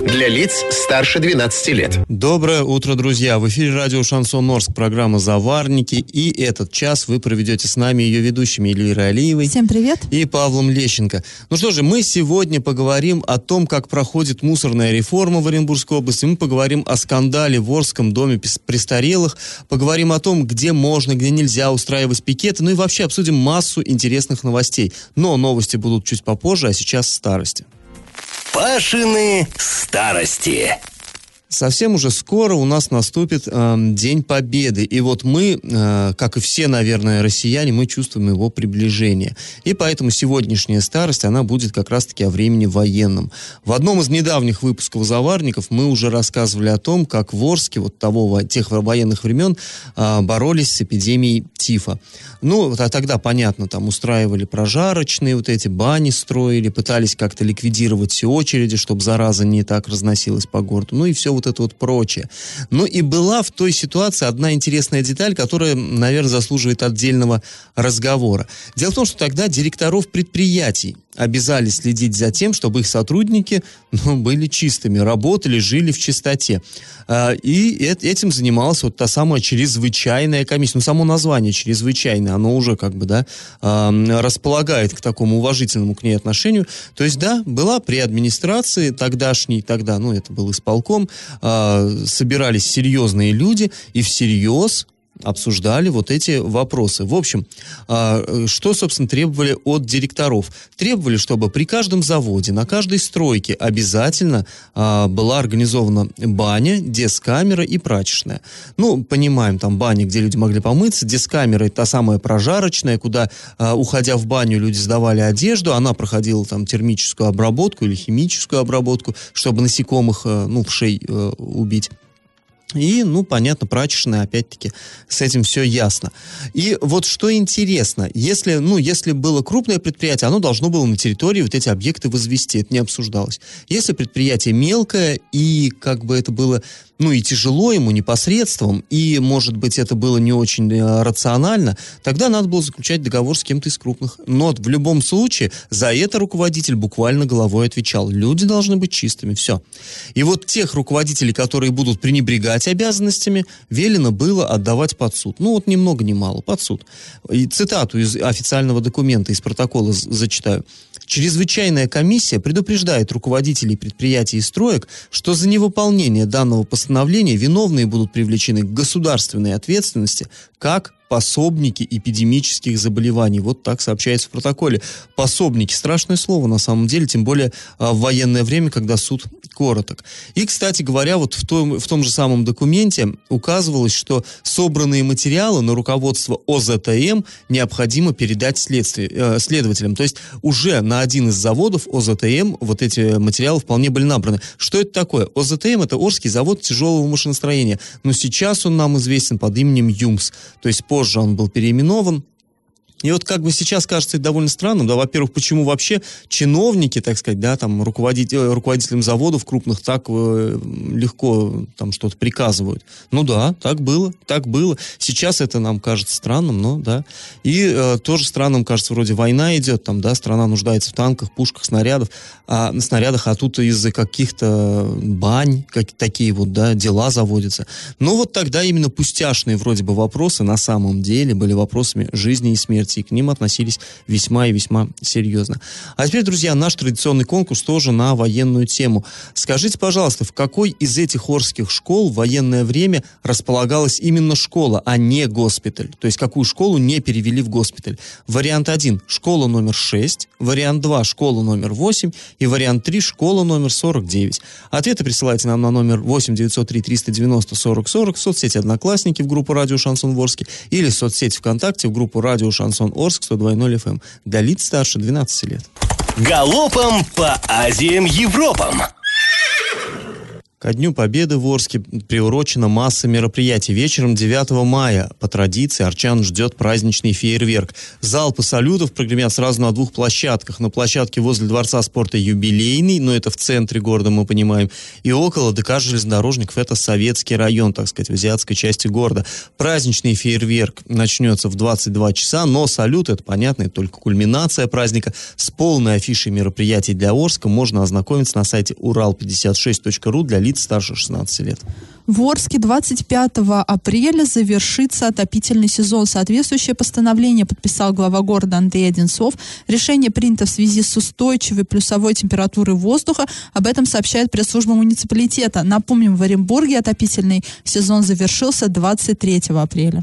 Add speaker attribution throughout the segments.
Speaker 1: Для лиц старше 12 лет.
Speaker 2: Доброе утро, друзья! В эфире радио «Шансон Орск», программа «Заварники». И этот час вы проведете с нами ее ведущими Эльвирой Алиевой.
Speaker 3: Всем привет!
Speaker 2: И Павлом Лещенко. Ну что же, мы сегодня поговорим о том, как проходит мусорная реформа в Оренбургской области. Мы поговорим о скандале в Орском доме престарелых. Поговорим о том, где можно, где нельзя устраивать пикеты. Ну и вообще обсудим массу интересных новостей. Но новости будут чуть попозже, а сейчас старости.
Speaker 4: Пашины старости.
Speaker 2: Совсем уже скоро у нас наступит э, День Победы. И вот мы, э, как и все, наверное, россияне, мы чувствуем его приближение. И поэтому сегодняшняя старость, она будет как раз-таки о времени военном. В одном из недавних выпусков «Заварников» мы уже рассказывали о том, как в Орске, вот того, тех военных времен, э, боролись с эпидемией тифа. Ну, а тогда, понятно, там устраивали прожарочные вот эти бани строили, пытались как-то ликвидировать все очереди, чтобы зараза не так разносилась по городу. Ну и все вот это вот прочее. Ну и была в той ситуации одна интересная деталь, которая, наверное, заслуживает отдельного разговора. Дело в том, что тогда директоров предприятий обязали следить за тем, чтобы их сотрудники ну, были чистыми, работали, жили в чистоте. А, и этим занималась вот та самая чрезвычайная комиссия. Ну, само название чрезвычайное, оно уже как бы, да, располагает к такому уважительному к ней отношению. То есть, да, была при администрации тогдашней, тогда, ну, это был исполком, а, собирались серьезные люди и всерьез обсуждали вот эти вопросы. В общем, а, что, собственно, требовали от директоров? Требовали, чтобы при каждом заводе, на каждой стройке обязательно а, была организована баня, дескамера и прачечная. Ну, понимаем, там баня, где люди могли помыться, дескамера – та самая прожарочная, куда, а, уходя в баню, люди сдавали одежду, она проходила там термическую обработку или химическую обработку, чтобы насекомых, ну, в шей э, убить. И, ну, понятно, прачечная, опять-таки, с этим все ясно. И вот что интересно, если, ну, если было крупное предприятие, оно должно было на территории вот эти объекты возвести, это не обсуждалось. Если предприятие мелкое, и как бы это было ну и тяжело ему непосредством, и, может быть, это было не очень э, рационально, тогда надо было заключать договор с кем-то из крупных. Но в любом случае за это руководитель буквально головой отвечал. Люди должны быть чистыми, все. И вот тех руководителей, которые будут пренебрегать обязанностями, велено было отдавать под суд. Ну вот ни много ни мало, под суд. И цитату из официального документа, из протокола зачитаю. Чрезвычайная комиссия предупреждает руководителей предприятий и строек, что за невыполнение данного постановления виновные будут привлечены к государственной ответственности как пособники эпидемических заболеваний. Вот так сообщается в протоколе. Пособники. Страшное слово на самом деле, тем более а, в военное время, когда суд короток. И, кстати говоря, вот в том, в том же самом документе указывалось, что собранные материалы на руководство ОЗТМ необходимо передать следствие, э, следователям. То есть уже на один из заводов ОЗТМ вот эти материалы вполне были набраны. Что это такое? ОЗТМ это Орский завод тяжелого машиностроения. Но сейчас он нам известен под именем ЮМС. То есть позже он был переименован. И вот как бы сейчас кажется это довольно странным, да, во-первых, почему вообще чиновники, так сказать, да, там, руководитель, э, руководителям заводов крупных так э, легко там что-то приказывают. Ну да, так было, так было. Сейчас это нам кажется странным, но да. И э, тоже странным кажется, вроде война идет, там, да, страна нуждается в танках, пушках, снарядов, а, на снарядах, а тут из-за каких-то бань, как, такие вот, да, дела заводятся. Но вот тогда именно пустяшные вроде бы вопросы на самом деле были вопросами жизни и смерти и к ним относились весьма и весьма серьезно. А теперь, друзья, наш традиционный конкурс тоже на военную тему. Скажите, пожалуйста, в какой из этих орских школ в военное время располагалась именно школа, а не госпиталь? То есть какую школу не перевели в госпиталь? Вариант 1 – школа номер 6, вариант 2 – школа номер 8 и вариант 3 – школа номер 49. Ответы присылайте нам на номер 8 903 390 40 40 в соцсети «Одноклассники» в группу «Радио Шансон Ворске» или в соцсети ВКонтакте в группу «Радио Шансон Шансон Орск 102.0 FM. Для лиц старше 12 лет.
Speaker 4: Галопом по Азиям Европам!
Speaker 2: Ко Дню Победы в Орске приурочена масса мероприятий. Вечером 9 мая по традиции Арчан ждет праздничный фейерверк. Залпы салютов прогремят сразу на двух площадках. На площадке возле Дворца спорта «Юбилейный», но это в центре города, мы понимаем, и около ДК «Железнодорожников» это советский район, так сказать, в азиатской части города. Праздничный фейерверк начнется в 22 часа, но салют, это понятно, это только кульминация праздника. С полной афишей мероприятий для Орска можно ознакомиться на сайте урал56.ру для старше 16 лет.
Speaker 3: В Орске 25 апреля завершится отопительный сезон. Соответствующее постановление подписал глава города Андрей Одинцов. Решение принято в связи с устойчивой плюсовой температурой воздуха. Об этом сообщает пресс-служба муниципалитета. Напомним, в Оренбурге отопительный сезон завершился 23 апреля.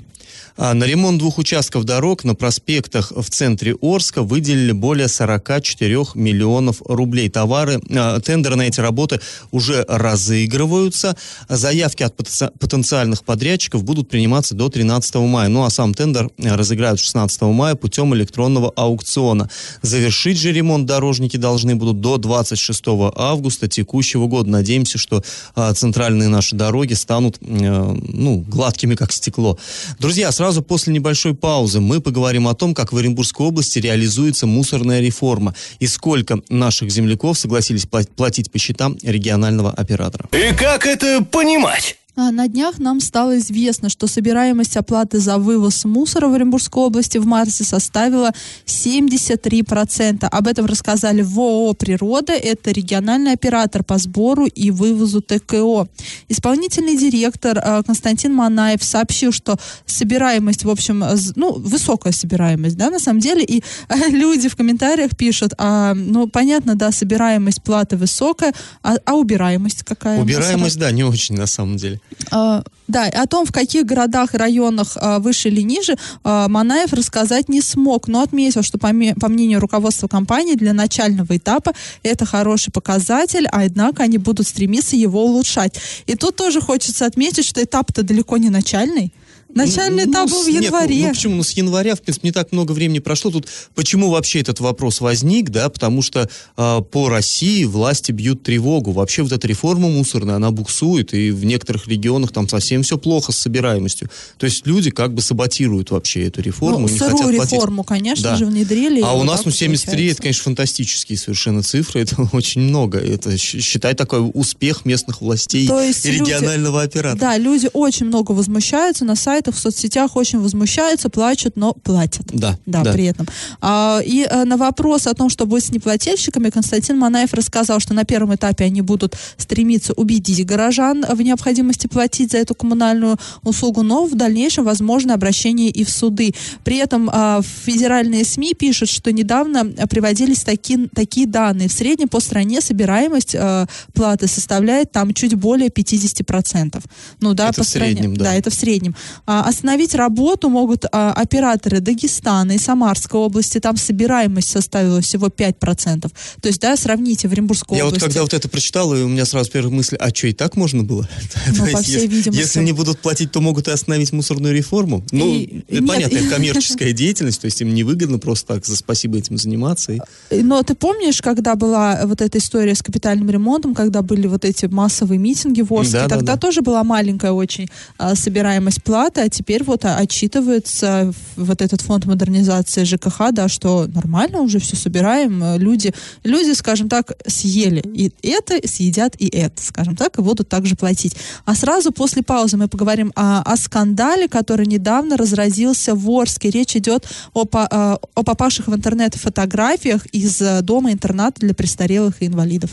Speaker 2: А на ремонт двух участков дорог на проспектах в центре Орска выделили более 44 миллионов рублей. Товары, а, тендеры на эти работы уже разыгрываются. Заявки от потенциальных подрядчиков будут приниматься до 13 мая. Ну а сам тендер разыграют 16 мая путем электронного аукциона. Завершить же ремонт дорожники должны будут до 26 августа текущего года. Надеемся, что а, центральные наши дороги станут ну, гладкими, как стекло. Друзья, сразу Сразу после небольшой паузы мы поговорим о том, как в Оренбургской области реализуется мусорная реформа и сколько наших земляков согласились платить по счетам регионального оператора.
Speaker 4: И как это понимать?
Speaker 3: А, на днях нам стало известно, что собираемость оплаты за вывоз мусора в Оренбургской области в марте составила 73%. Об этом рассказали в ООО «Природа». Это региональный оператор по сбору и вывозу ТКО. Исполнительный директор а, Константин Манаев сообщил, что собираемость, в общем, ну, высокая собираемость, да, на самом деле. И люди в комментариях пишут, а, ну, понятно, да, собираемость платы высокая, а, а убираемость какая?
Speaker 2: Убираемость, да, не очень на самом деле.
Speaker 3: Uh, Да, о том, в каких городах и районах э, выше или ниже, э, Манаев рассказать не смог, но отметил, что по, по мнению руководства компании для начального этапа это хороший показатель, а однако они будут стремиться его улучшать. И тут тоже хочется отметить, что этап-то далеко не начальный. Начальный ну, этап был в январе.
Speaker 2: Нет, ну, ну почему? Ну, с января, в принципе, не так много времени прошло. Тут почему вообще этот вопрос возник, да? Потому что э, по России власти бьют тревогу. Вообще вот эта реформа мусорная, она буксует, и в некоторых регионах там совсем все плохо с собираемостью. То есть люди как бы саботируют вообще эту реформу. Ну,
Speaker 3: не хотят реформу, платить. конечно да. же, внедрили.
Speaker 2: А у нас, ну, 73, получается. это, конечно, фантастические совершенно цифры. Это очень много. Это, считай, такой успех местных властей и регионального люди, оператора.
Speaker 3: Да, люди очень много возмущаются на сайтах сайтах, в соцсетях очень возмущаются, плачут, но платят.
Speaker 2: Да.
Speaker 3: Да, да. при этом. А, и а, на вопрос о том, что будет с неплательщиками, Константин Манаев рассказал, что на первом этапе они будут стремиться убедить горожан в необходимости платить за эту коммунальную услугу, но в дальнейшем возможно обращение и в суды. При этом а, федеральные СМИ пишут, что недавно приводились такие, такие данные. В среднем по стране собираемость а, платы составляет там чуть более 50%. Ну да,
Speaker 2: это
Speaker 3: по
Speaker 2: в стране. среднем, да.
Speaker 3: Да, это в среднем. А, остановить работу могут а, операторы Дагестана и Самарской области. Там собираемость составила всего 5%. То есть, да, сравните в Оренбургской
Speaker 2: Я
Speaker 3: области.
Speaker 2: вот когда вот это прочитал, и у меня сразу первая мысль, а что, и так можно было?
Speaker 3: Ну, по всей
Speaker 2: если,
Speaker 3: видимости.
Speaker 2: Если не будут платить, то могут и остановить мусорную реформу. Ну, и, это нет, понятно, это коммерческая деятельность, то есть им невыгодно просто так за спасибо этим заниматься. И...
Speaker 3: Но ты помнишь, когда была вот эта история с капитальным ремонтом, когда были вот эти массовые митинги в Орске, да, тогда да, да. тоже была маленькая очень а, собираемость платы, а теперь вот отчитывается вот этот фонд модернизации ЖКХ, да, что нормально уже все собираем, люди, люди, скажем так, съели и это, съедят и это, скажем так, и будут также платить. А сразу после паузы мы поговорим о, о скандале, который недавно разразился в Орске. Речь идет о, о, о попавших в интернет фотографиях из дома-интерната для престарелых и инвалидов.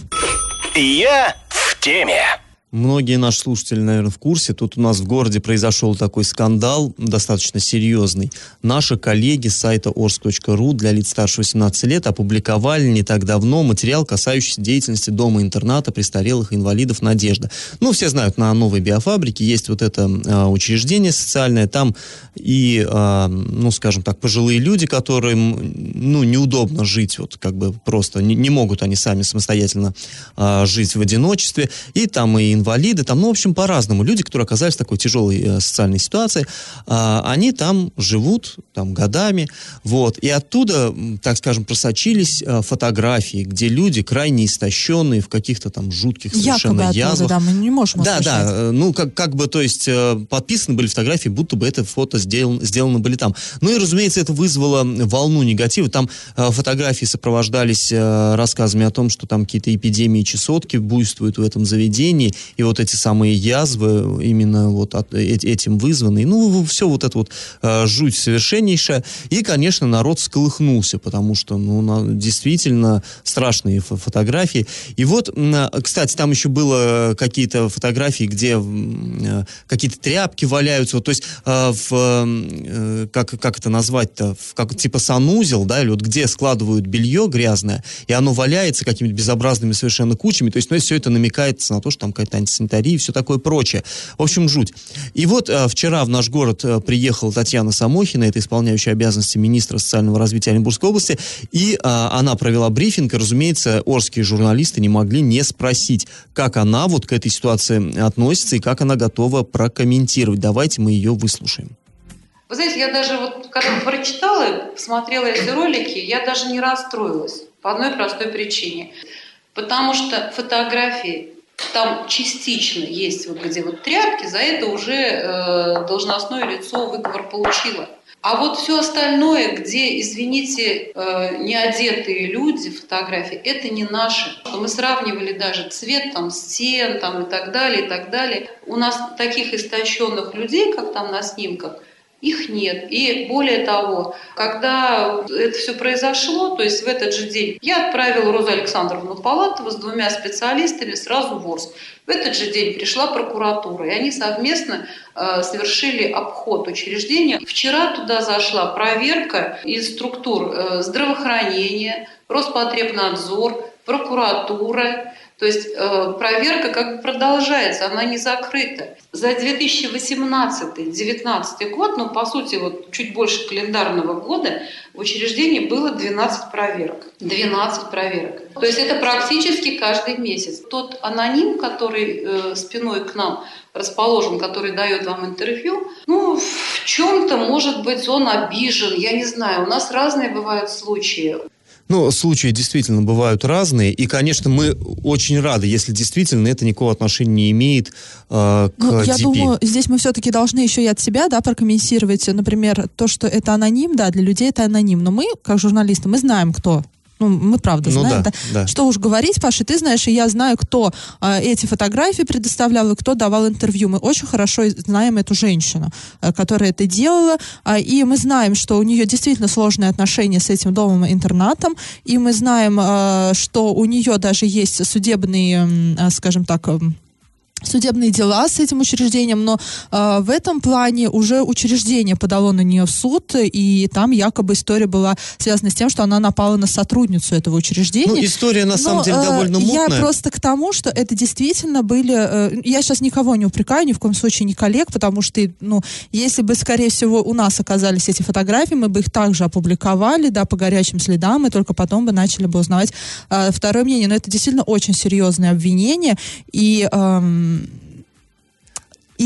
Speaker 4: Я в теме.
Speaker 2: Многие наши слушатели, наверное, в курсе. Тут у нас в городе произошел такой скандал, достаточно серьезный. Наши коллеги с сайта orsk.ru для лиц старше 18 лет опубликовали не так давно материал, касающийся деятельности дома-интерната престарелых инвалидов «Надежда». Ну, все знают, на новой биофабрике есть вот это э, учреждение социальное. Там и, э, ну, скажем так, пожилые люди, которым, ну, неудобно жить, вот как бы просто не, не могут они сами самостоятельно э, жить в одиночестве. И там и инвалиды, там, ну, в общем, по-разному. Люди, которые оказались в такой тяжелой э, социальной ситуации, э, они там живут, там, годами, вот, и оттуда, так скажем, просочились э, фотографии, где люди крайне истощенные в каких-то там жутких совершенно
Speaker 3: Якобы
Speaker 2: язвах.
Speaker 3: Оттуда, да, мы не можем
Speaker 2: Да,
Speaker 3: услышать.
Speaker 2: да, э, ну, как, как бы, то есть, э, подписаны были фотографии, будто бы это фото сделано, сделано были там. Ну и, разумеется, это вызвало волну негатива. Там э, фотографии сопровождались э, рассказами о том, что там какие-то эпидемии чесотки буйствуют в этом заведении, и вот эти самые язвы именно вот от, э, этим вызваны. Ну, все вот это вот э, жуть совершеннейшая. И, конечно, народ сколыхнулся, потому что, ну, действительно страшные фо- фотографии. И вот, кстати, там еще было какие-то фотографии, где э, какие-то тряпки валяются, вот, то есть э, в, э, как, как это назвать-то, как, типа санузел, да, или вот где складывают белье грязное, и оно валяется какими-то безобразными совершенно кучами, то есть, ну, все это намекает на то, что там какая-то антисанитария и все такое прочее. В общем, жуть. И вот э, вчера в наш город э, приехала Татьяна Самохина, это исполняющая обязанности министра социального развития Оренбургской области, и э, она провела брифинг, и, разумеется, орские журналисты не могли не спросить, как она вот к этой ситуации относится и как она готова прокомментировать. Давайте мы ее выслушаем.
Speaker 5: Вы знаете, я даже вот когда прочитала, посмотрела эти ролики, я даже не расстроилась по одной простой причине. Потому что фотографии там частично есть вот где вот тряпки, за это уже э, должностное лицо выговор получило. А вот все остальное, где, извините, э, неодетые люди, фотографии, это не наши. Мы сравнивали даже цвет там стен там, и так далее, и так далее. У нас таких истощенных людей, как там на снимках, их нет. И более того, когда это все произошло, то есть в этот же день, я отправила Розу Александровну Палатову с двумя специалистами сразу в Орск. В этот же день пришла прокуратура, и они совместно э, совершили обход учреждения. Вчера туда зашла проверка из структур э, здравоохранения, Роспотребнадзор, прокуратура. То есть э, проверка как бы продолжается, она не закрыта. За 2018-2019 год, ну, по сути, вот чуть больше календарного года, в учреждении было 12 проверок. 12 проверок. То есть это практически каждый месяц. Тот аноним, который э, спиной к нам расположен, который дает вам интервью, ну, в чем-то, может быть, он обижен, я не знаю. У нас разные бывают случаи.
Speaker 2: Ну, случаи действительно бывают разные, и, конечно, мы очень рады, если действительно это никакого отношения не имеет э, к
Speaker 3: Ну, я
Speaker 2: DP.
Speaker 3: думаю, здесь мы все-таки должны еще и от себя, да, прокомментировать, например, то, что это аноним, да, для людей это аноним, но мы, как журналисты, мы знаем, кто. Ну, мы правда
Speaker 2: Ну
Speaker 3: знаем.
Speaker 2: да, да.
Speaker 3: Что уж говорить, Паша, ты знаешь, и я знаю, кто а, эти фотографии предоставлял и кто давал интервью. Мы очень хорошо знаем эту женщину, а, которая это делала, а, и мы знаем, что у нее действительно сложные отношения с этим домом-интернатом, и мы знаем, а, что у нее даже есть судебные, а, скажем так, судебные дела с этим учреждением, но э, в этом плане уже учреждение подало на нее в суд, и там якобы история была связана с тем, что она напала на сотрудницу этого учреждения.
Speaker 2: Ну, история, на самом
Speaker 3: Но,
Speaker 2: деле,
Speaker 3: э,
Speaker 2: довольно
Speaker 3: Я
Speaker 2: мутная.
Speaker 3: просто к тому, что это действительно были... э, я сейчас никого не упрекаю, ни в коем случае не коллег, потому что, ну, если бы, скорее всего, у нас оказались эти фотографии, мы бы их также опубликовали, да, по горячим следам, и только потом бы начали бы узнавать э, второе мнение. Но это действительно очень серьезное обвинение, и... um,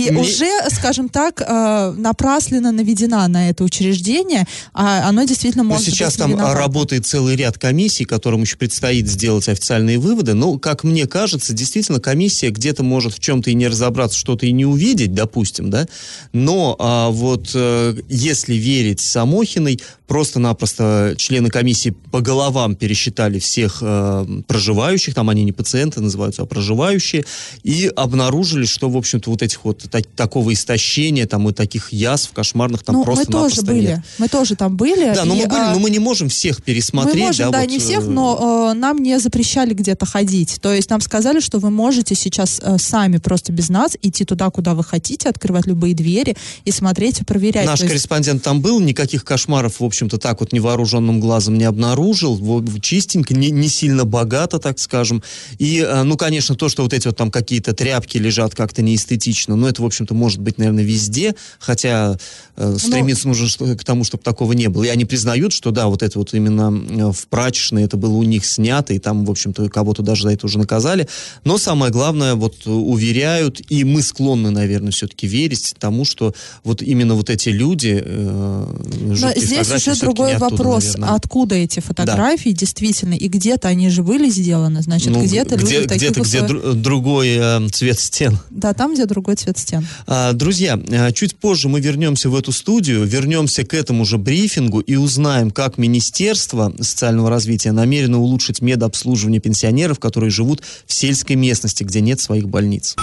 Speaker 3: и
Speaker 2: Мне-
Speaker 3: уже, скажем так, э, напрасленно наведена на это учреждение, а оно действительно
Speaker 2: Ну,
Speaker 3: может
Speaker 2: сейчас
Speaker 3: быть
Speaker 2: там
Speaker 3: виновато.
Speaker 2: работает целый ряд комиссий, которым еще предстоит сделать официальные выводы. Но, как мне кажется, действительно, комиссия где-то может в чем-то и не разобраться, что-то и не увидеть, допустим, да. Но а, вот э, если верить Самохиной, просто-напросто члены комиссии по головам пересчитали всех э, проживающих, там они не пациенты называются, а проживающие, и обнаружили, что, в общем-то, вот этих вот так- такого истощения, там и таких язв кошмарных там
Speaker 3: ну, мы
Speaker 2: просто-напросто
Speaker 3: тоже были.
Speaker 2: нет.
Speaker 3: Мы тоже там были.
Speaker 2: Да, но
Speaker 3: и,
Speaker 2: мы были,
Speaker 3: а,
Speaker 2: но мы не можем всех пересмотреть.
Speaker 3: мы можем, да,
Speaker 2: вот,
Speaker 3: не всех,
Speaker 2: э,
Speaker 3: но э, нам не запрещали где-то ходить. То есть нам сказали, что вы можете сейчас э, сами просто без нас идти туда, куда вы хотите, открывать любые двери и смотреть и проверять.
Speaker 2: Наш
Speaker 3: есть-
Speaker 2: корреспондент там был, никаких кошмаров, в общем-то, так вот невооруженным глазом не обнаружил. Чистенько, не, не сильно богато, так скажем. И, э, ну, конечно, то, что вот эти вот там какие-то тряпки лежат как-то неэстетично, но но это, в общем-то, может быть, наверное, везде, хотя э, стремиться но... нужно к тому, чтобы такого не было. И они признают, что да, вот это вот именно э, в прачечной это было у них снято, и там, в общем-то, кого-то даже за это уже наказали. Но самое главное, вот уверяют, и мы склонны, наверное, все-таки верить тому, что вот именно вот эти люди... Э,
Speaker 3: Но здесь уже другой оттуда, вопрос, наверное. откуда эти фотографии да. действительно, и где-то они же были сделаны, значит, ну, где-то
Speaker 2: где, люди где-то, где другой э, цвет стен.
Speaker 3: Да, там, где другой цвет стен.
Speaker 2: А, друзья, э, чуть позже мы вернемся в эту студию, вернемся к этому же брифингу и узнаем, как Министерство социального развития намерено улучшить медобслуживание пенсионеров, которые живут в сельской местности, где нет своих больниц.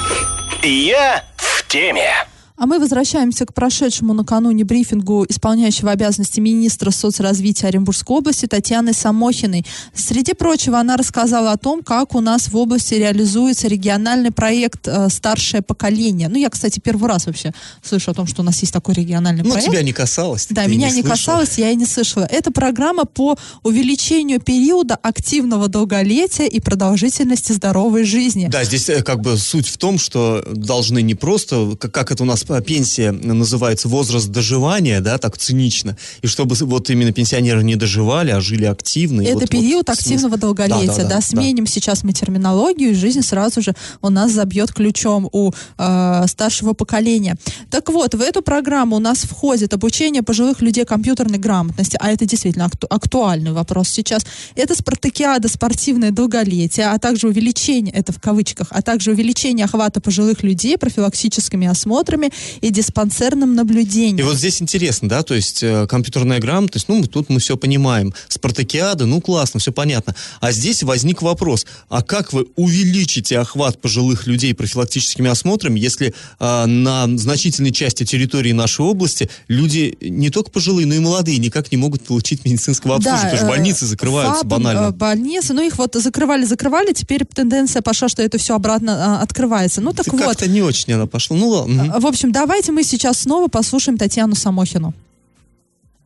Speaker 4: Я в теме.
Speaker 3: А мы возвращаемся к прошедшему накануне брифингу исполняющего обязанности министра соцразвития Оренбургской области Татьяны Самохиной. Среди прочего, она рассказала о том, как у нас в области реализуется региональный проект э, «Старшее поколение». Ну, я, кстати, первый раз вообще слышу о том, что у нас есть такой региональный
Speaker 2: ну,
Speaker 3: проект.
Speaker 2: Ну, тебя не касалось.
Speaker 3: Да, меня не, не касалось, я и не слышала. Это программа по увеличению периода активного долголетия и продолжительности здоровой жизни.
Speaker 2: Да, здесь э, как бы суть в том, что должны не просто, как это у нас пенсия называется возраст доживания, да, так цинично, и чтобы вот именно пенсионеры не доживали, а жили активно.
Speaker 3: Это
Speaker 2: вот,
Speaker 3: период
Speaker 2: вот,
Speaker 3: активного долголетия, да, да, да, да сменим да. сейчас мы терминологию, и жизнь сразу же у нас забьет ключом у э, старшего поколения. Так вот, в эту программу у нас входит обучение пожилых людей компьютерной грамотности, а это действительно акту актуальный вопрос сейчас. Это спартакиада спортивное долголетие, а также увеличение, это в кавычках, а также увеличение охвата пожилых людей профилактическими осмотрами и диспансерным наблюдением.
Speaker 2: И вот здесь интересно, да, то есть э, компьютерная грамотность, ну, тут мы все понимаем. Спартакиада, ну, классно, все понятно. А здесь возник вопрос, а как вы увеличите охват пожилых людей профилактическими осмотрами, если э, на значительной части территории нашей области люди не только пожилые, но и молодые никак не могут получить медицинского обслуживания, да, потому что э, больницы закрываются ФАП, банально. Э,
Speaker 3: больницы, ну, их вот закрывали, закрывали, теперь тенденция пошла, что это все обратно а, открывается. Ну, так
Speaker 2: Ты
Speaker 3: вот.
Speaker 2: Как-то не очень она пошла. Ну, ладно.
Speaker 3: В общем, давайте мы сейчас снова послушаем Татьяну Самохину.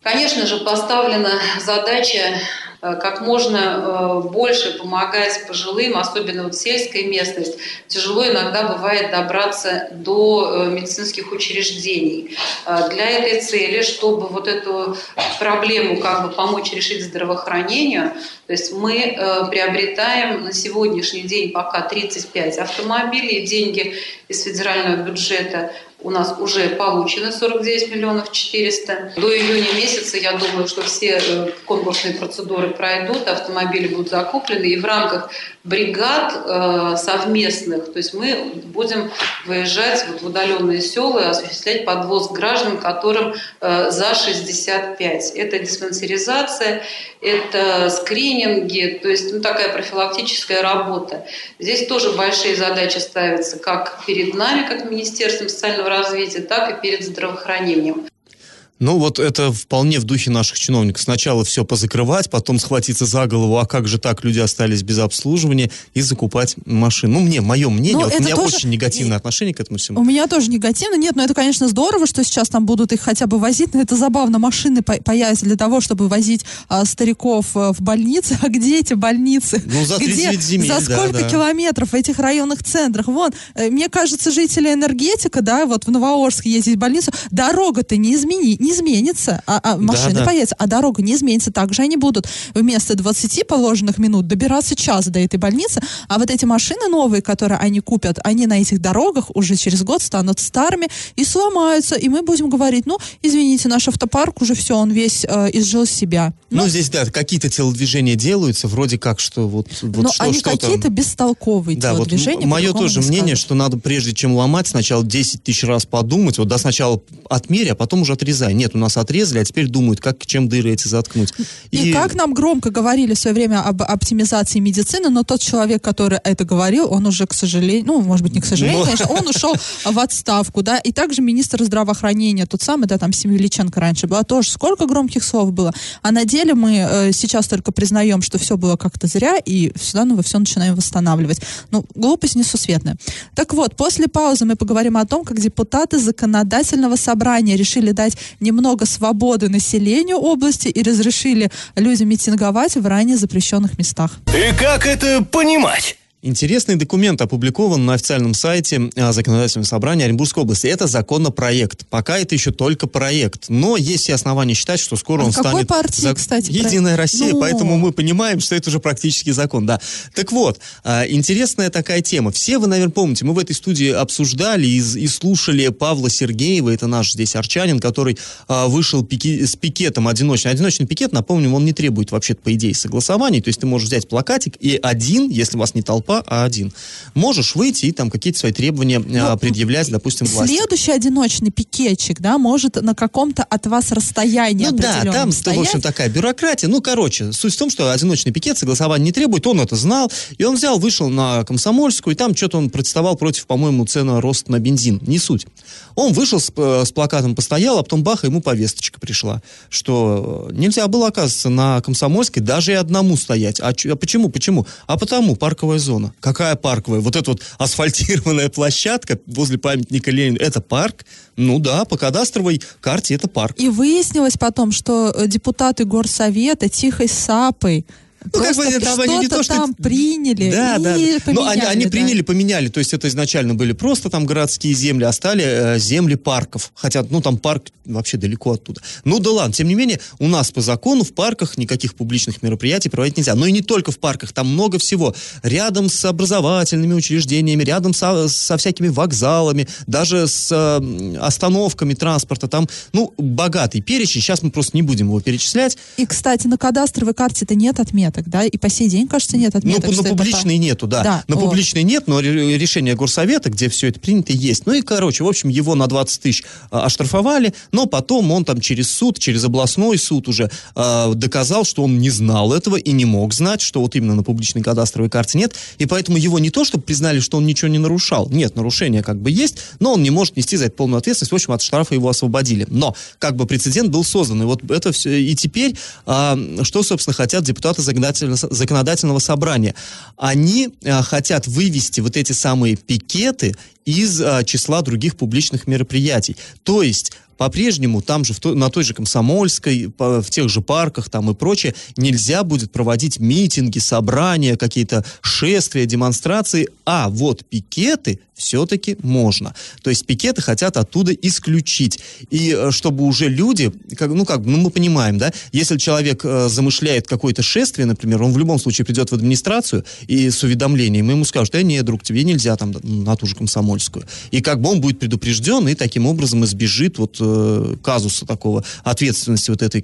Speaker 5: Конечно же, поставлена задача Э, как можно э, больше помогать пожилым, особенно вот сельская местность. Тяжело иногда бывает добраться до э, медицинских учреждений. Для этой цели, чтобы вот эту проблему как бы помочь решить здравоохранению, то есть мы приобретаем на сегодняшний день пока 35 автомобилей, деньги из федерального бюджета у нас уже получено 49 миллионов 400. До июня месяца, я думаю, что все э, конкурсные процедуры пройдут, автомобили будут закуплены, и в рамках бригад э, совместных, то есть мы будем выезжать в удаленные села и осуществлять подвоз граждан, которым э, за 65. Это диспансеризация, это скрининги, то есть ну, такая профилактическая работа. Здесь тоже большие задачи ставятся как перед нами, как Министерством социального развития, так и перед здравоохранением.
Speaker 2: Ну, вот это вполне в духе наших чиновников. Сначала все позакрывать, потом схватиться за голову, а как же так, люди остались без обслуживания, и закупать машину. Ну, мне, мое мнение, ну, вот у меня тоже... очень негативное отношение к этому всему.
Speaker 3: У меня тоже негативно. Нет, но это, конечно, здорово, что сейчас там будут их хотя бы возить, но это забавно. Машины появятся для того, чтобы возить а, стариков а, в больницы. А где эти больницы?
Speaker 2: Ну, за
Speaker 3: где,
Speaker 2: земель,
Speaker 3: За сколько
Speaker 2: да, да.
Speaker 3: километров в этих районных центрах? Вон, э, мне кажется, жители энергетика, да, вот в Новоорске ездить в больницу, дорога-то не измени, не изменится, а, а машины да, да. появятся, а дорога не изменится. Также они будут вместо 20 положенных минут добираться час до этой больницы, а вот эти машины новые, которые они купят, они на этих дорогах уже через год станут старыми и сломаются, и мы будем говорить, ну, извините, наш автопарк уже все, он весь э, изжил себя.
Speaker 2: Ну, ну, здесь, да, какие-то телодвижения делаются, вроде как, что вот, вот
Speaker 3: Но
Speaker 2: что,
Speaker 3: они какие-то бестолковые
Speaker 2: да,
Speaker 3: телодвижения.
Speaker 2: Вот мое тоже мнение, что надо прежде чем ломать, сначала 10 тысяч раз подумать, вот да, сначала отмери, а потом уже отрезай. Нет, у нас отрезали, а теперь думают, как чем дыры эти заткнуть.
Speaker 3: И, и как нам громко говорили в свое время об оптимизации медицины, но тот человек, который это говорил, он уже, к сожалению, ну, может быть, не к сожалению, но... конечно, он ушел в отставку, да, и также министр здравоохранения, тот самый, да, там, Семиличенко раньше была, тоже сколько громких слов было. А на деле мы э, сейчас только признаем, что все было как-то зря, и заново все начинаем восстанавливать. Ну, глупость несусветная. Так вот, после паузы мы поговорим о том, как депутаты законодательного собрания решили дать немного свободы населению области и разрешили людям митинговать в ранее запрещенных местах.
Speaker 4: И как это понимать?
Speaker 2: Интересный документ опубликован на официальном сайте а, Законодательного собрания Оренбургской области. Это законопроект. Пока это еще только проект. Но есть все основания считать, что скоро
Speaker 3: а
Speaker 2: он
Speaker 3: какой
Speaker 2: станет...
Speaker 3: партии,
Speaker 2: за...
Speaker 3: кстати?
Speaker 2: Единая
Speaker 3: про...
Speaker 2: Россия, ну... поэтому мы понимаем, что это уже практически закон, да. Так вот, а, интересная такая тема. Все вы, наверное, помните, мы в этой студии обсуждали и, и слушали Павла Сергеева, это наш здесь арчанин, который а, вышел пики... с пикетом одиночный. Одиночный пикет, напомним, он не требует вообще-то, по идее, согласований. То есть ты можешь взять плакатик и один, если вас не толпа, толпа, а один. Можешь выйти и там какие-то свои требования Но, а, предъявлять, допустим, власти.
Speaker 3: Следующий одиночный пикетчик, да, может на каком-то от вас расстоянии
Speaker 2: Ну да, там,
Speaker 3: стоять.
Speaker 2: в общем, такая бюрократия. Ну, короче, суть в том, что одиночный пикет согласования не требует, он это знал, и он взял, вышел на Комсомольскую, и там что-то он протестовал против, по-моему, цены роста на бензин. Не суть. Он вышел с, э, с плакатом, постоял, а потом бах, ему повесточка пришла, что нельзя было, оказывается, на Комсомольской даже и одному стоять. А, а почему? Почему? А потому, парковая зона зона. Какая парковая? Вот эта вот асфальтированная площадка возле памятника Ленину, это парк? Ну да, по кадастровой карте это парк.
Speaker 3: И выяснилось потом, что э, депутаты горсовета тихой сапой ну, как бы там они не то, что... там приняли
Speaker 2: да,
Speaker 3: и
Speaker 2: да,
Speaker 3: поменяли.
Speaker 2: Но они, они
Speaker 3: да.
Speaker 2: приняли, поменяли. То есть это изначально были просто там городские земли, а стали э, земли парков. Хотя, ну, там парк вообще далеко оттуда. Ну, да ладно. Тем не менее, у нас по закону в парках никаких публичных мероприятий проводить нельзя. Но и не только в парках. Там много всего. Рядом с образовательными учреждениями, рядом со, со всякими вокзалами, даже с э, остановками транспорта. Там, ну, богатый перечень. Сейчас мы просто не будем его перечислять.
Speaker 3: И, кстати, на кадастровой карте-то нет отметок отметок, да, и по сей день, кажется, нет отметок.
Speaker 2: Ну, на публичной это... нету, да. да на вот. публичной нет, но решение горсовета, где все это принято, есть. Ну и, короче, в общем, его на 20 тысяч а, оштрафовали, но потом он там через суд, через областной суд уже а, доказал, что он не знал этого и не мог знать, что вот именно на публичной кадастровой карте нет, и поэтому его не то, чтобы признали, что он ничего не нарушал. Нет, нарушение как бы есть, но он не может нести за это полную ответственность. В общем, от штрафа его освободили. Но как бы прецедент был создан. И вот это все. И теперь, а, что, собственно, хотят депутаты законодательного, законодательного собрания. Они а, хотят вывести вот эти самые пикеты из а, числа других публичных мероприятий. То есть по-прежнему там же, в то, на той же Комсомольской, по, в тех же парках там и прочее, нельзя будет проводить митинги, собрания, какие-то шествия, демонстрации, а вот пикеты все-таки можно. То есть пикеты хотят оттуда исключить. И э, чтобы уже люди, как, ну как, ну мы понимаем, да, если человек э, замышляет какое-то шествие, например, он в любом случае придет в администрацию и с уведомлением, ему скажут, э, нет, друг, тебе нельзя там на ту же комсомольскую. И как бы он будет предупрежден и таким образом избежит вот э, казуса такого, ответственности вот этой,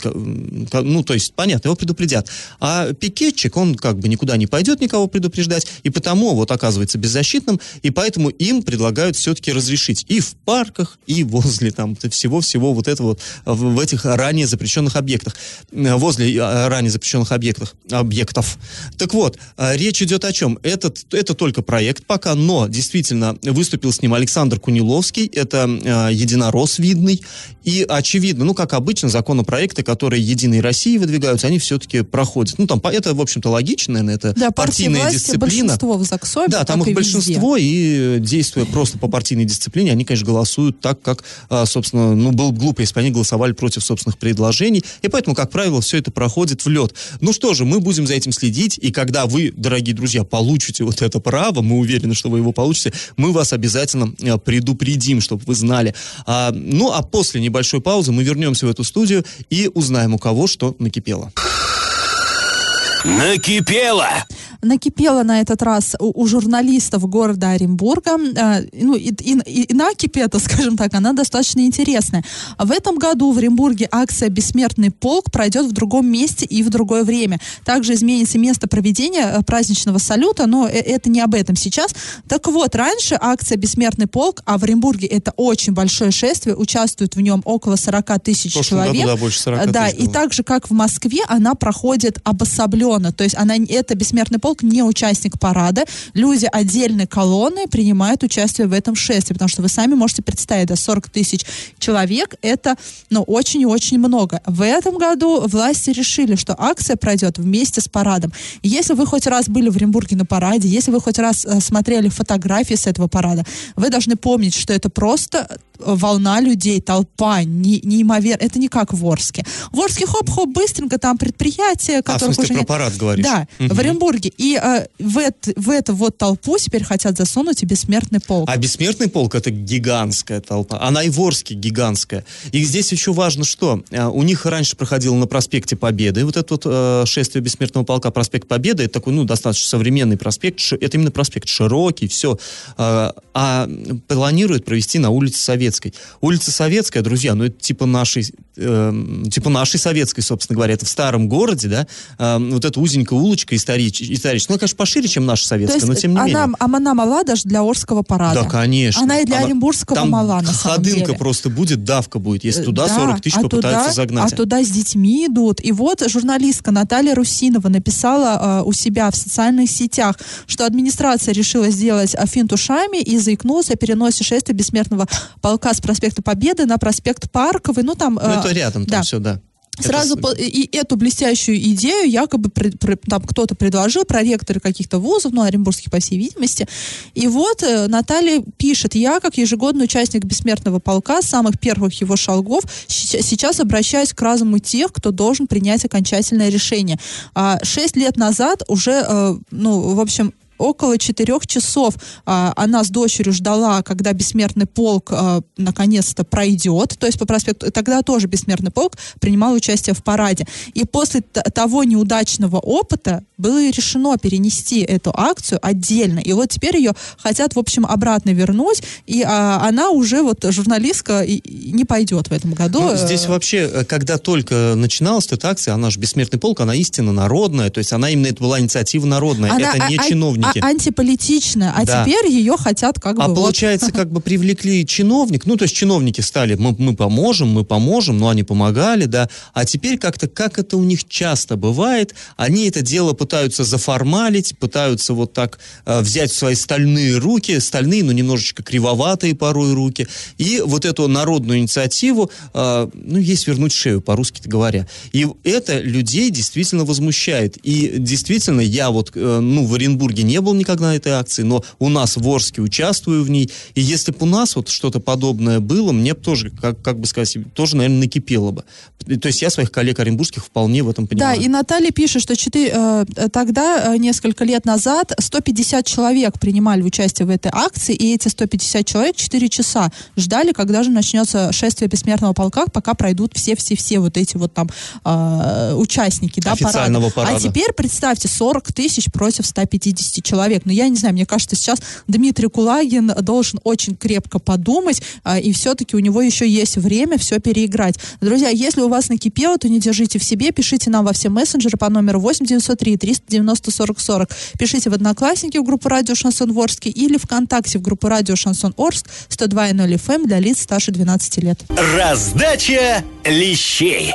Speaker 2: ну то есть, понятно, его предупредят. А пикетчик, он как бы никуда не пойдет никого предупреждать, и потому вот оказывается беззащитным, и поэтому им предлагают все-таки разрешить и в парках, и возле там всего-всего вот этого вот в, в этих ранее запрещенных объектах, э, возле э, ранее запрещенных объектах, объектов. Так вот, э, речь идет о чем? Этот, это только проект пока, но действительно выступил с ним Александр Куниловский, это э, единорос видный, и очевидно, ну, как обычно, законопроекты, которые Единой России выдвигаются, они все-таки проходят. Ну, там, это, в общем-то, логично, наверное, это
Speaker 3: да,
Speaker 2: партийная
Speaker 3: власти,
Speaker 2: дисциплина.
Speaker 3: большинство в ЗАГСО,
Speaker 2: Да, там их
Speaker 3: и
Speaker 2: большинство,
Speaker 3: везде.
Speaker 2: и действуя просто по партийной дисциплине, они, конечно, голосуют так, как, а, собственно, ну, было бы глупо, если бы они голосовали против собственных предложений, и поэтому, как правило, все это проходит в лед. Ну что же, мы будем за этим следить, и когда вы, дорогие друзья, получите вот это право, мы уверены, что вы его получите, мы вас обязательно а, предупредим, чтобы вы знали. А, ну, а после небольшой паузы мы вернемся в эту студию и узнаем, у кого что накипело.
Speaker 4: Накипело!
Speaker 3: Накипело на этот раз у, у журналистов города Оренбурга. Э, ну, и, и, и накипета, скажем так, она достаточно интересная. В этом году в Оренбурге акция «Бессмертный полк» пройдет в другом месте и в другое время. Также изменится место проведения э, праздничного салюта, но э, это не об этом сейчас. Так вот, раньше акция «Бессмертный полк», а в Оренбурге это очень большое шествие, участвует в нем около 40 тысяч человек.
Speaker 2: Году, да, больше 40
Speaker 3: да,
Speaker 2: тысяч
Speaker 3: и так же, как в Москве, она проходит обособленно. То есть она, это «Бессмертный полк» не участник парада. Люди отдельной колонны принимают участие в этом шествии, потому что вы сами можете представить, да, 40 тысяч человек, это, ну, очень и очень много. В этом году власти решили, что акция пройдет вместе с парадом. Если вы хоть раз были в Оренбурге на параде, если вы хоть раз э, смотрели фотографии с этого парада, вы должны помнить, что это просто волна людей, толпа, не, неимоверно. Это не как в Орске. В Орске хоп-хоп, быстренько, там предприятия,
Speaker 2: которые а, в смысле, уже... про парад говоришь?
Speaker 3: Да, угу. в Оренбурге. И э, в, это, в эту вот толпу теперь хотят засунуть и бессмертный полк.
Speaker 2: А бессмертный полк это гигантская толпа. Она и в Орске гигантская. И здесь еще важно, что э, у них раньше проходило на проспекте Победы, вот это вот э, шествие бессмертного полка, проспект Победы, это такой, ну, достаточно современный проспект, это именно проспект широкий, все. Э, а планируют провести на улице Советской. Улица Советская, друзья, ну, это типа нашей, э, типа нашей советской, собственно говоря, это в старом городе, да, э, вот эта узенькая улочка историч, историческая, ну, конечно, пошире, чем наша советская, есть, но тем не
Speaker 3: она,
Speaker 2: менее.
Speaker 3: Она мала даже для Орского парада.
Speaker 2: Да, конечно.
Speaker 3: Она и для она, Оренбургского
Speaker 2: там
Speaker 3: мала, на
Speaker 2: самом
Speaker 3: деле.
Speaker 2: просто будет, давка будет, если туда да, 40 тысяч а попытаются
Speaker 3: туда,
Speaker 2: загнать.
Speaker 3: А туда с детьми идут. И вот журналистка Наталья Русинова написала э, у себя в социальных сетях, что администрация решила сделать э, финт ушами и заикнулась о переносе шествия бессмертного полка с проспекта Победы на проспект Парковый. Ну, там...
Speaker 2: Э, ну, это рядом там да. все, да.
Speaker 3: Сразу это... и эту блестящую идею якобы при, при, там кто-то предложил, проректоры каких-то вузов, ну, оренбургских, по всей видимости. И вот э, Наталья пишет, я, как ежегодный участник бессмертного полка, самых первых его шагов, сейчас обращаюсь к разуму тех, кто должен принять окончательное решение. А, шесть лет назад уже, э, ну, в общем, около четырех часов а, она с дочерью ждала, когда бессмертный полк а, наконец-то пройдет, то есть по проспекту, тогда тоже бессмертный полк принимал участие в параде. И после того неудачного опыта было решено перенести эту акцию отдельно. И вот теперь ее хотят, в общем, обратно вернуть, и а, она уже вот журналистка и, и не пойдет в этом году. Ну,
Speaker 2: здесь вообще, э, когда только начиналась эта акция, она же бессмертный полк, она истинно народная, то есть она именно это была инициатива народная, она, это не а, чиновники
Speaker 3: чиновники. А, антиполитичная, а да. теперь ее хотят как
Speaker 2: а
Speaker 3: бы...
Speaker 2: А получается, вот... как бы привлекли чиновник, ну, то есть чиновники стали, мы, мы поможем, мы поможем, но они помогали, да, а теперь как-то, как это у них часто бывает, они это дело пытаются заформалить, пытаются вот так э, взять в свои стальные руки, стальные, но немножечко кривоватые порой руки, и вот эту народную инициативу, э, ну, есть вернуть шею, по-русски говоря. И это людей действительно возмущает. И действительно, я вот, э, ну, в Оренбурге не не был никогда на этой акции, но у нас в Орске участвую в ней. И если бы у нас вот что-то подобное было, мне бы тоже, как, как бы сказать, тоже, наверное, накипело бы. То есть я своих коллег оренбургских вполне в этом понимаю.
Speaker 3: Да, и Наталья пишет, что 4, э, тогда, э, несколько лет назад, 150 человек принимали участие в этой акции, и эти 150 человек 4 часа ждали, когда же начнется шествие бессмертного полка, пока пройдут все-все-все вот эти вот там э, участники да,
Speaker 2: Официального
Speaker 3: парада.
Speaker 2: парада.
Speaker 3: А теперь представьте, 40 тысяч против 150 человек. Но я не знаю, мне кажется, сейчас Дмитрий Кулагин должен очень крепко подумать, а, и все-таки у него еще есть время все переиграть. Друзья, если у вас накипело, то не держите в себе, пишите нам во все мессенджеры по номеру 8 903 390 40 40. Пишите в Одноклассники в группу Радио Шансон Орск или ВКонтакте в группу Радио Шансон Орск 102.0 FM эм для лиц старше 12 лет.
Speaker 4: Раздача лещей.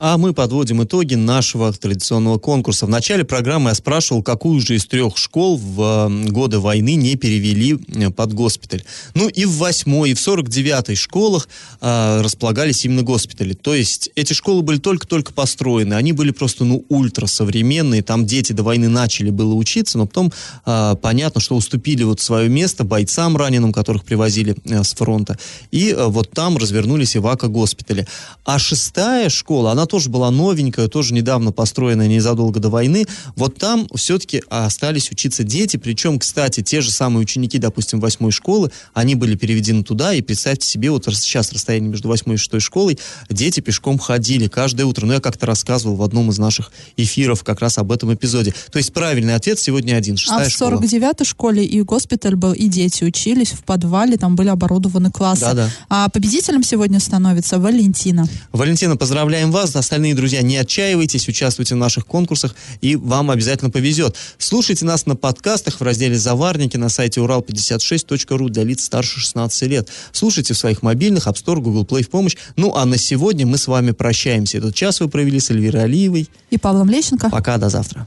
Speaker 2: А мы подводим итоги нашего традиционного конкурса. В начале программы я спрашивал, какую же из трех школ в годы войны не перевели э, под госпиталь. Ну и в восьмой, и в сорок девятой школах э, располагались именно госпитали. То есть эти школы были только-только построены, они были просто, ну, ультрасовременные, там дети до войны начали было учиться, но потом э, понятно, что уступили вот свое место бойцам раненым, которых привозили э, с фронта, и э, вот там развернулись эвако-госпитали. А шестая школа, она тоже была новенькая, тоже недавно построенная, незадолго до войны. Вот там все-таки остались учиться дети, причем, кстати, те же самые ученики, допустим, восьмой школы, они были переведены туда, и представьте себе, вот сейчас расстояние между восьмой и шестой школой, дети пешком ходили каждое утро. Ну, я как-то рассказывал в одном из наших эфиров как раз об этом эпизоде. То есть правильный ответ сегодня один, шестая
Speaker 3: А в 49-й школе и госпиталь был, и дети учились в подвале, там были оборудованы классы.
Speaker 2: Да, да.
Speaker 3: А победителем сегодня становится Валентина.
Speaker 2: Валентина, поздравляем вас остальные друзья, не отчаивайтесь, участвуйте в наших конкурсах, и вам обязательно повезет. Слушайте нас на подкастах в разделе «Заварники» на сайте урал56.ру для лиц старше 16 лет. Слушайте в своих мобильных, App Store, Google Play в помощь. Ну, а на сегодня мы с вами прощаемся. Этот час вы провели с Эльвирой Алиевой.
Speaker 3: И Павлом Лещенко.
Speaker 2: Пока, до завтра.